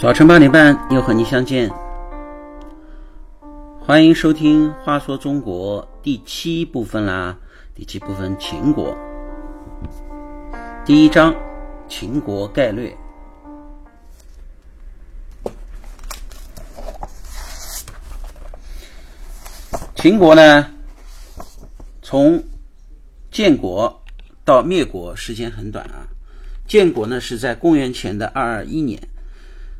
早晨八点半，又和你相见。欢迎收听《话说中国》第七部分啦。第七部分秦国，第一章秦国概略。秦国呢，从建国到灭国时间很短啊。建国呢是在公元前的二二一年，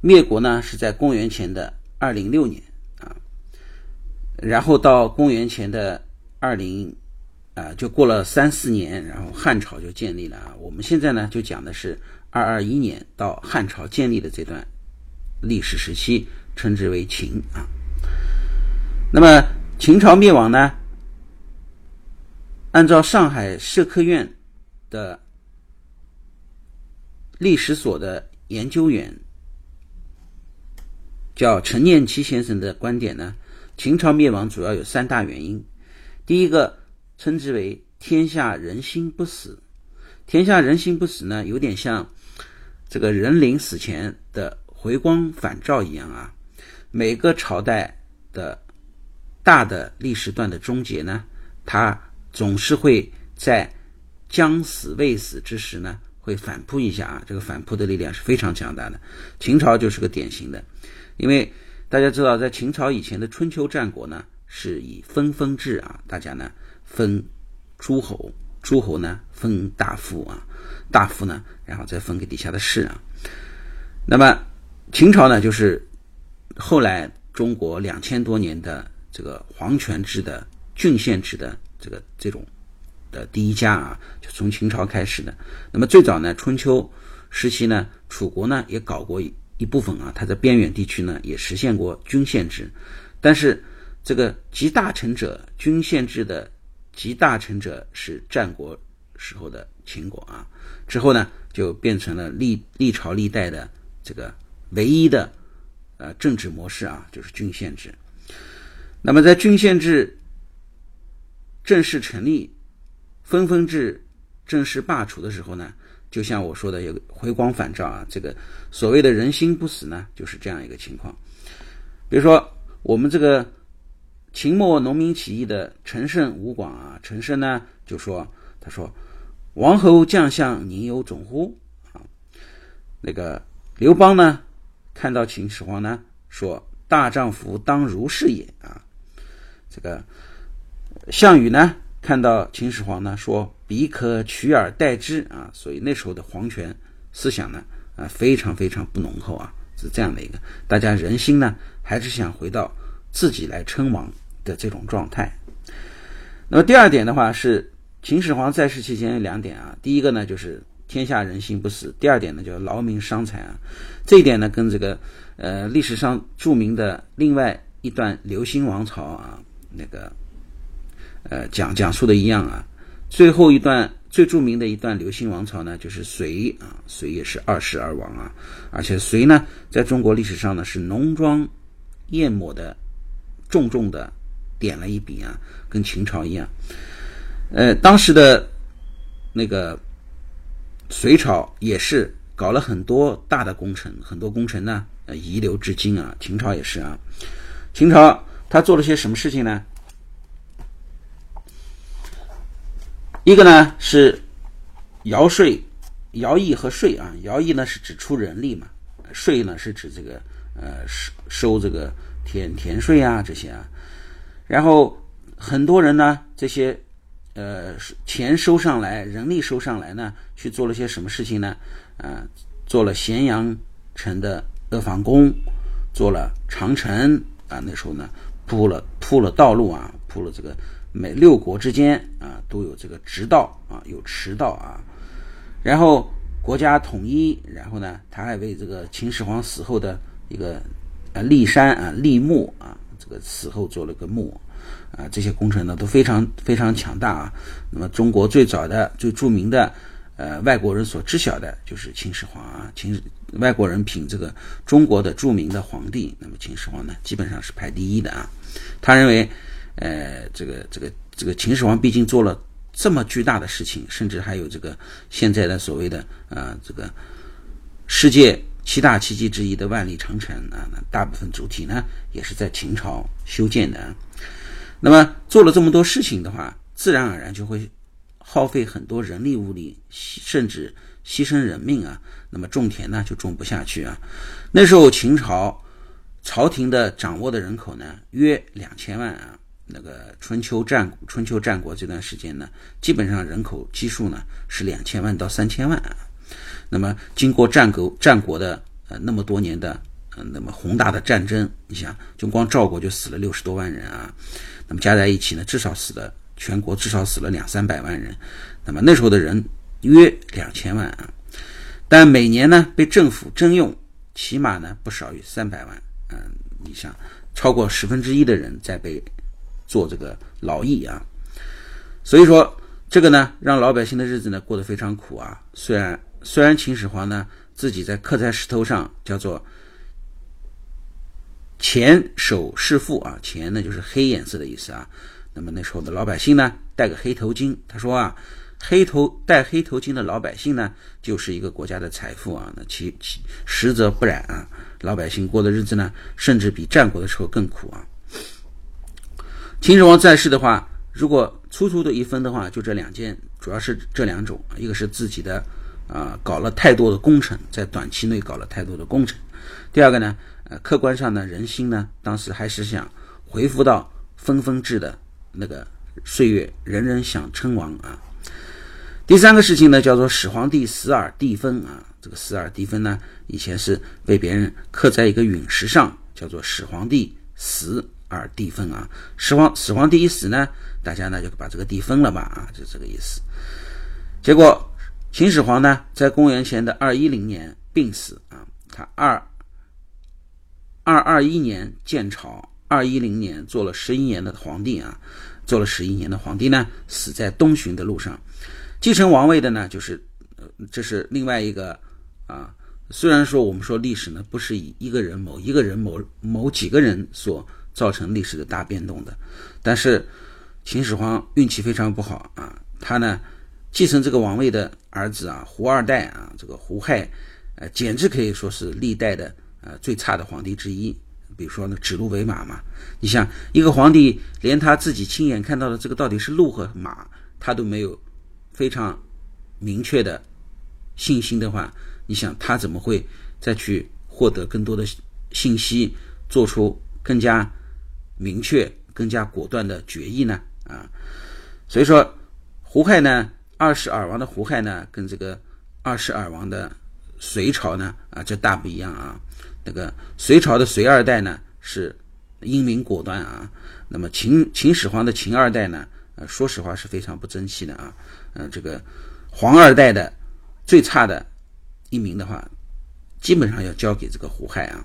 灭国呢是在公元前的二零六年啊。然后到公元前的二零啊，就过了三四年，然后汉朝就建立了啊。我们现在呢就讲的是二二一年到汉朝建立的这段历史时期，称之为秦啊。那么秦朝灭亡呢？按照上海社科院的历史所的研究员叫陈念七先生的观点呢，秦朝灭亡主要有三大原因。第一个称之为“天下人心不死”，“天下人心不死”呢，有点像这个人临死前的回光返照一样啊。每个朝代的大的历史段的终结呢，它总是会在将死未死之时呢，会反扑一下啊。这个反扑的力量是非常强大的。秦朝就是个典型的，因为大家知道，在秦朝以前的春秋战国呢，是以分封制啊，大家呢分诸侯，诸侯呢分大夫啊，大夫呢然后再分给底下的士啊。那么秦朝呢，就是后来中国两千多年的。这个皇权制的郡县制的这个这种的第一家啊，就从秦朝开始的。那么最早呢，春秋时期呢，楚国呢也搞过一部分啊，它在边远地区呢也实现过郡县制。但是这个集大成者，郡县制的集大成者是战国时候的秦国啊。之后呢，就变成了历历朝历代的这个唯一的呃政治模式啊，就是郡县制。那么，在郡县制正式成立、分封制正式罢黜的时候呢，就像我说的，有回光返照啊。这个所谓的人心不死呢，就是这样一个情况。比如说，我们这个秦末农民起义的陈胜、吴广啊，陈胜呢就说：“他说，王侯将相宁有种乎？”啊，那个刘邦呢，看到秦始皇呢，说：“大丈夫当如是也啊。”这个项羽呢，看到秦始皇呢，说彼可取而代之啊，所以那时候的皇权思想呢，啊非常非常不浓厚啊，是这样的一个，大家人心呢还是想回到自己来称王的这种状态。那么第二点的话是秦始皇在世期间有两点啊，第一个呢就是天下人心不死，第二点呢就劳民伤财啊，这一点呢跟这个呃历史上著名的另外一段刘兴王朝啊。那个，呃，讲讲述的一样啊。最后一段最著名的一段刘兴王朝呢，就是隋啊，隋也是二世而亡啊。而且隋呢，在中国历史上呢，是浓妆艳抹的，重重的点了一笔啊，跟秦朝一样。呃，当时的那个隋朝也是搞了很多大的工程，很多工程呢，呃，遗留至今啊。秦朝也是啊，秦朝。他做了些什么事情呢？一个呢是徭税、徭役和税啊。徭役呢是指出人力嘛，税呢是指这个呃收收这个田田税啊这些啊。然后很多人呢这些呃钱收上来，人力收上来呢，去做了些什么事情呢？啊，做了咸阳城的阿房宫，做了长城啊。那时候呢。铺了铺了道路啊，铺了这个每六国之间啊都有这个直道啊，有驰道啊。然后国家统一，然后呢，他还为这个秦始皇死后的一个呃立山啊立墓啊，这个死后做了个墓啊，这些工程呢都非常非常强大啊。那么中国最早的最著名的呃外国人所知晓的就是秦始皇啊，秦。外国人评这个中国的著名的皇帝，那么秦始皇呢，基本上是排第一的啊。他认为，呃，这个这个这个秦始皇毕竟做了这么巨大的事情，甚至还有这个现在的所谓的啊这个世界七大奇迹之一的万里长城啊，那大部分主体呢也是在秦朝修建的。那么做了这么多事情的话，自然而然就会耗费很多人力物力，甚至牺牲人命啊。那么种田呢就种不下去啊。那时候秦朝朝廷的掌握的人口呢约两千万啊。那个春秋战春秋战国这段时间呢，基本上人口基数呢是两千万到三千万啊。那么经过战国战国的呃那么多年的呃那么宏大的战争，你想就光赵国就死了六十多万人啊。那么加在一起呢，至少死了全国至少死了两三百万人。那么那时候的人约两千万啊，但每年呢被政府征用，起码呢不少于三百万。嗯，你想超过十分之一的人在被。做这个劳役啊，所以说这个呢，让老百姓的日子呢过得非常苦啊。虽然虽然秦始皇呢自己在刻在石头上叫做“钱首弑父”啊，钱呢就是黑颜色的意思啊。那么那时候的老百姓呢戴个黑头巾，他说啊，黑头戴黑头巾的老百姓呢就是一个国家的财富啊。那其其实则不然啊，老百姓过的日子呢甚至比战国的时候更苦啊。秦始皇在世的话，如果粗粗的一分的话，就这两件，主要是这两种一个是自己的啊搞了太多的工程，在短期内搞了太多的工程；第二个呢，呃，客观上呢，人心呢，当时还是想恢复到分封制的那个岁月，人人想称王啊。第三个事情呢，叫做始皇帝死而地分啊，这个死而地分呢，以前是被别人刻在一个陨石上，叫做始皇帝死。二地分啊，始皇始皇帝一死呢，大家呢就把这个地分了吧啊，就这个意思。结果秦始皇呢，在公元前的二一零年病死啊，他二二二一年建朝，二一零年做了十一年的皇帝啊，做了十一年的皇帝呢，死在东巡的路上。继承王位的呢，就是，这是另外一个啊。虽然说我们说历史呢，不是以一个人某一个人某某几个人所。造成历史的大变动的，但是秦始皇运气非常不好啊，他呢继承这个王位的儿子啊胡二代啊，这个胡亥，呃，简直可以说是历代的呃最差的皇帝之一。比如说呢，指鹿为马嘛，你像一个皇帝连他自己亲眼看到的这个到底是鹿和马，他都没有非常明确的信心的话，你想他怎么会再去获得更多的信息，做出更加？明确、更加果断的决议呢？啊，所以说胡亥呢，二世耳王的胡亥呢，跟这个二世耳王的隋朝呢，啊，这大不一样啊。那个隋朝的隋二代呢，是英明果断啊。那么秦秦始皇的秦二代呢，呃，说实话是非常不争气的啊。嗯，这个皇二代的最差的一名的话，基本上要交给这个胡亥啊。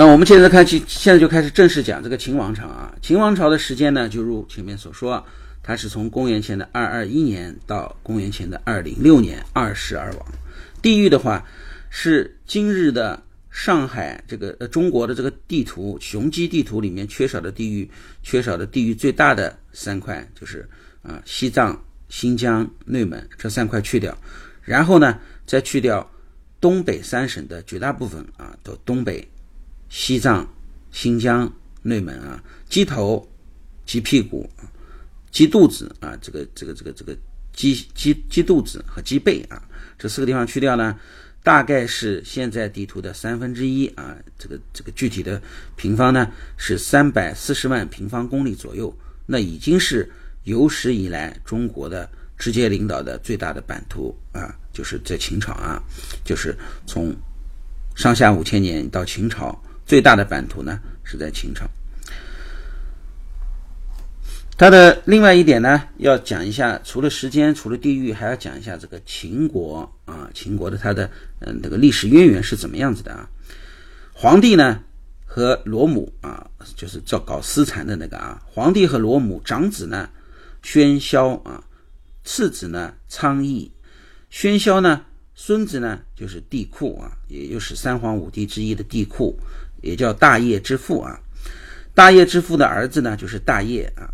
那我们现在开始，现在就开始正式讲这个秦王朝啊。秦王朝的时间呢，就如前面所说，它是从公元前的二二一年到公元前的二零六年，二世而亡。地域的话，是今日的上海这个呃中国的这个地图雄鸡地图里面缺少的地域，缺少的地域最大的三块，就是啊西藏、新疆、内蒙这三块去掉，然后呢再去掉东北三省的绝大部分啊，的东北。西藏、新疆、内蒙啊，鸡头、鸡屁股、鸡肚子啊，这个、这个、这个、这个鸡鸡鸡肚子和鸡背啊，这四个地方去掉呢，大概是现在地图的三分之一啊。这个这个具体的平方呢是三百四十万平方公里左右，那已经是有史以来中国的直接领导的最大的版图啊，就是在秦朝啊，就是从上下五千年到秦朝。最大的版图呢是在秦朝。它的另外一点呢，要讲一下，除了时间，除了地域，还要讲一下这个秦国啊，秦国的它的嗯这个历史渊源是怎么样子的啊？皇帝呢和罗母啊，就是叫搞私产的那个啊，皇帝和罗母，长子呢宣萧啊，次子呢昌邑，宣萧呢孙子呢就是帝喾啊，也就是三皇五帝之一的帝喾。也叫大业之父啊，大业之父的儿子呢就是大业啊。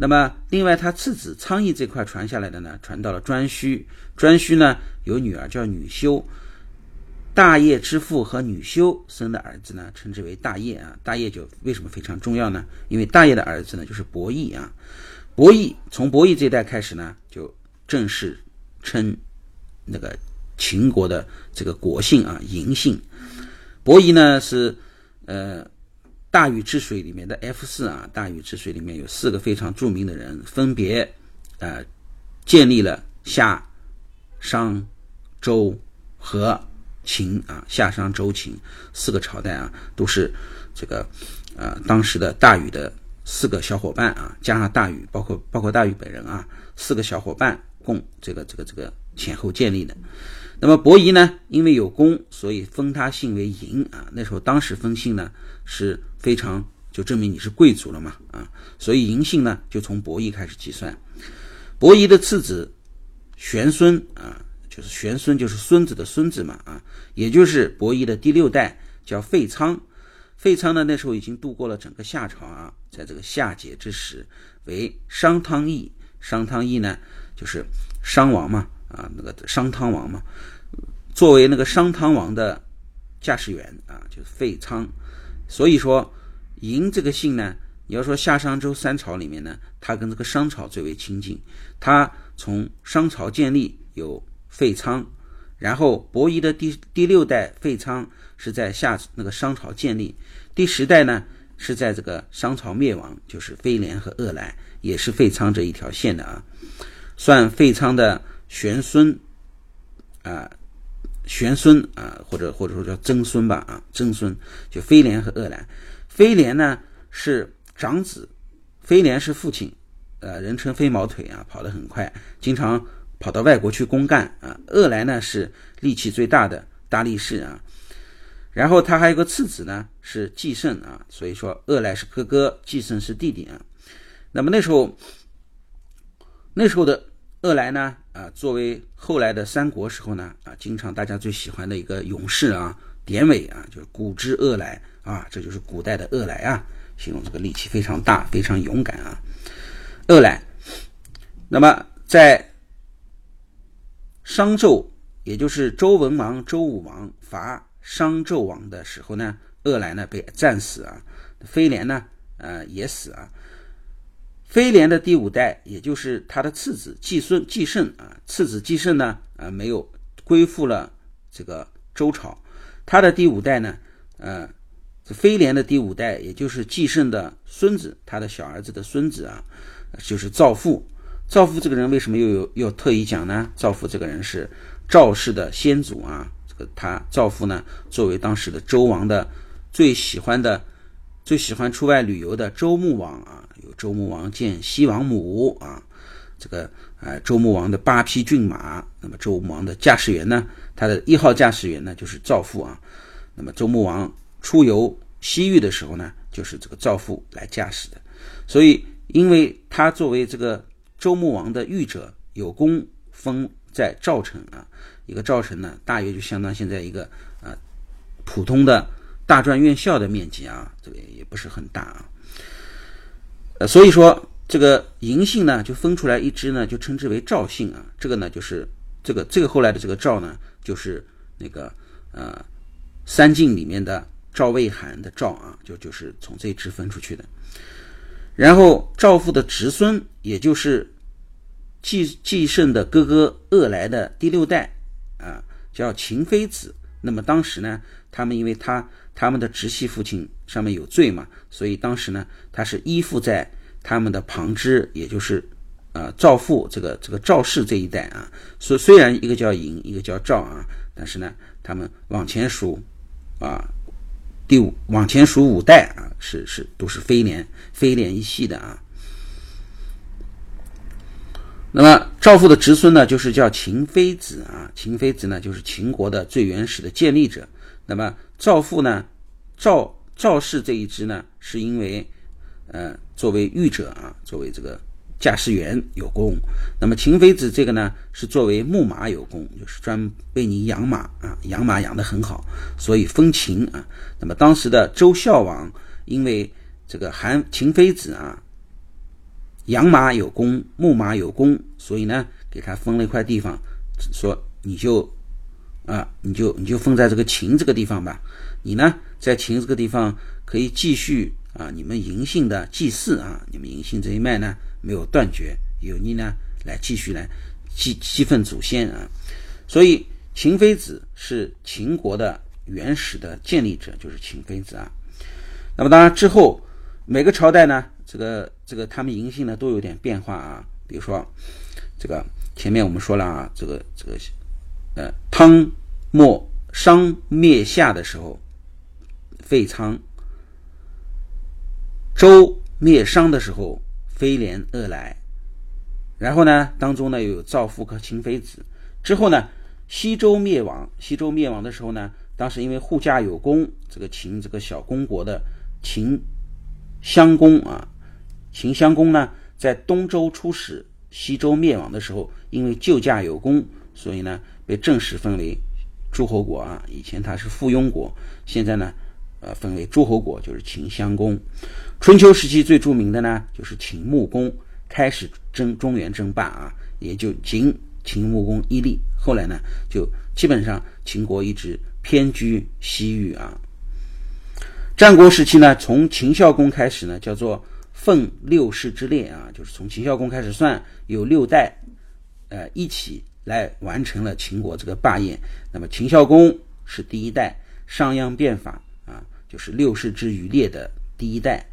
那么另外他次子昌邑这块传下来的呢，传到了颛顼，颛顼呢有女儿叫女修。大业之父和女修生的儿子呢，称之为大业啊。大业就为什么非常重要呢？因为大业的儿子呢，就是伯益啊。伯益从伯益这代开始呢，就正式称那个秦国的这个国姓啊，嬴姓。伯益呢是呃大禹治水里面的 F 四啊，大禹治水里面有四个非常著名的人，分别呃建立了夏、商、周和。秦啊，夏商周秦四个朝代啊，都是这个呃当时的大禹的四个小伙伴啊，加上大禹，包括包括大禹本人啊，四个小伙伴共这个这个这个前后建立的。那么伯夷呢，因为有功，所以封他姓为嬴啊。那时候当时封姓呢是非常就证明你是贵族了嘛啊，所以嬴姓呢就从伯夷开始计算。伯夷的次子玄孙啊。就是玄孙，就是孙子的孙子嘛，啊，也就是伯夷的第六代，叫费昌。费昌呢，那时候已经度过了整个夏朝啊，在这个夏桀之时，为商汤邑。商汤邑呢，就是商王嘛，啊，那个商汤王嘛，作为那个商汤王的驾驶员啊，就是费昌。所以说，嬴这个姓呢，你要说夏商周三朝里面呢，他跟这个商朝最为亲近。他从商朝建立有。费昌，然后伯夷的第第六代费昌是在夏那个商朝建立，第十代呢是在这个商朝灭亡，就是飞廉和恶来，也是费昌这一条线的啊，算费昌的玄孙啊，玄孙啊，或者或者说叫曾孙吧啊，曾孙就飞廉和恶来，飞廉呢是长子，飞廉是父亲，呃，人称飞毛腿啊，跑得很快，经常。跑到外国去公干啊，恶来呢是力气最大的大力士啊，然后他还有个次子呢是季胜啊，所以说恶来是哥哥，季胜是弟弟啊。那么那时候，那时候的恶来呢啊，作为后来的三国时候呢啊，经常大家最喜欢的一个勇士啊，典韦啊，就是古之恶来啊，这就是古代的恶来啊，形容这个力气非常大，非常勇敢啊，恶来。那么在商纣，也就是周文王、周武王伐商纣王的时候呢，恶来呢被战死啊，飞廉呢，呃也死啊。飞廉的第五代，也就是他的次子季孙季胜啊，次子季胜呢，啊没有归附了这个周朝，他的第五代呢，呃，这飞廉的第五代，也就是季胜的孙子，他的小儿子的孙子啊，就是赵父。赵父这个人为什么又有又特意讲呢？赵父这个人是赵氏的先祖啊，这个他赵父呢，作为当时的周王的最喜欢的、最喜欢出外旅游的周穆王啊，有周穆王见西王母啊，这个呃周穆王的八匹骏马，那么周穆王的驾驶员呢，他的一号驾驶员呢就是赵父啊，那么周穆王出游西域的时候呢，就是这个赵父来驾驶的，所以因为他作为这个。周穆王的御者有功封在赵城啊，一个赵城呢，大约就相当现在一个啊普通的大专院校的面积啊，这个也不是很大啊。呃，所以说这个银姓呢，就分出来一支呢，就称之为赵姓啊。这个呢，就是这个这个后来的这个赵呢，就是那个呃三晋里面的赵魏韩的赵啊，就就是从这支分出去的。然后赵父的侄孙，也就是季季胜的哥哥恶来的第六代啊，叫秦妃子。那么当时呢，他们因为他他们的直系父亲上面有罪嘛，所以当时呢，他是依附在他们的旁支，也就是呃赵父这个这个赵氏这一代啊。虽虽然一个叫嬴，一个叫赵啊，但是呢，他们往前数啊。第五往前数五代啊，是是都是非廉非廉一系的啊。那么赵父的侄孙呢，就是叫秦非子啊。秦非子呢，就是秦国的最原始的建立者。那么赵父呢，赵赵氏这一支呢，是因为呃作为御者啊，作为这个。驾驶员有功，那么秦妃子这个呢是作为牧马有功，就是专为你养马啊，养马养得很好，所以封秦啊。那么当时的周孝王因为这个韩秦妃子啊养马有功，牧马有功，所以呢给他封了一块地方，说你就啊，你就你就封在这个秦这个地方吧。你呢，在秦这个地方可以继续啊，你们嬴姓的祭祀啊，你们嬴姓这一脉呢没有断绝，有你呢来继续来祭祭奉祖先啊。所以秦非子是秦国的原始的建立者，就是秦非子啊。那么当然之后每个朝代呢，这个这个他们嬴姓呢都有点变化啊。比如说这个前面我们说了啊，这个这个呃汤末商灭夏的时候。废仓，周灭商的时候，飞廉恶来，然后呢，当中呢又有赵父和秦非子。之后呢，西周灭亡，西周灭亡的时候呢，当时因为护驾有功，这个秦这个小公国的秦襄公啊，秦襄公呢在东周出使西周灭亡的时候，因为救驾有功，所以呢被正式分为诸侯国啊。以前他是附庸国，现在呢。呃，分为诸侯国，就是秦襄公。春秋时期最著名的呢，就是秦穆公开始争中原争霸啊，也就仅秦穆公一例。后来呢，就基本上秦国一直偏居西域啊。战国时期呢，从秦孝公开始呢，叫做奉六世之列啊，就是从秦孝公开始算，有六代，呃，一起来完成了秦国这个霸业。那么秦孝公是第一代，商鞅变法啊。就是六世之余列的第一代，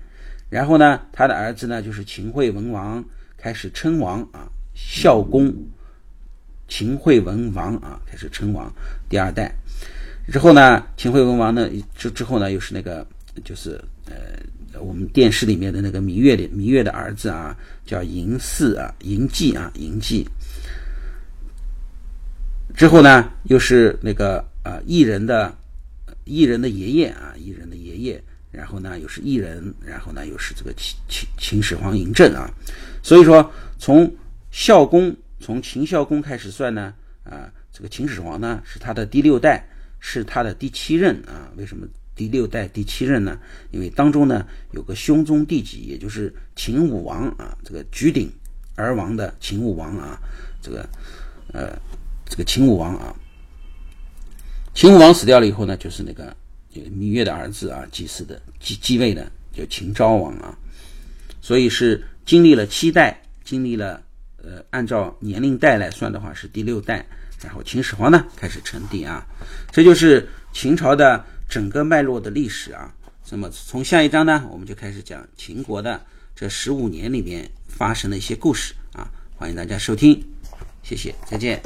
然后呢，他的儿子呢就是秦惠文王开始称王啊，孝公秦惠文王啊开始称王，第二代之后呢，秦惠文王呢之之后呢又是那个就是呃我们电视里面的那个芈月的芈月的儿子啊，叫嬴驷啊嬴稷啊嬴稷，之后呢又是那个呃异人的。异人的爷爷啊，异人的爷爷，然后呢又是异人，然后呢又是这个秦秦秦始皇嬴政啊，所以说从孝公从秦孝公开始算呢，啊，这个秦始皇呢是他的第六代，是他的第七任啊。为什么第六代第七任呢？因为当中呢有个兄终弟及，也就是秦武王啊，这个举鼎而亡的秦武王啊，这个呃这个秦武王啊。秦武王死掉了以后呢，就是那个芈月的儿子啊，祭祀的继继位的，叫秦昭王啊。所以是经历了七代，经历了呃，按照年龄代来算的话是第六代，然后秦始皇呢开始称帝啊。这就是秦朝的整个脉络的历史啊。那么从下一章呢，我们就开始讲秦国的这十五年里面发生的一些故事啊。欢迎大家收听，谢谢，再见。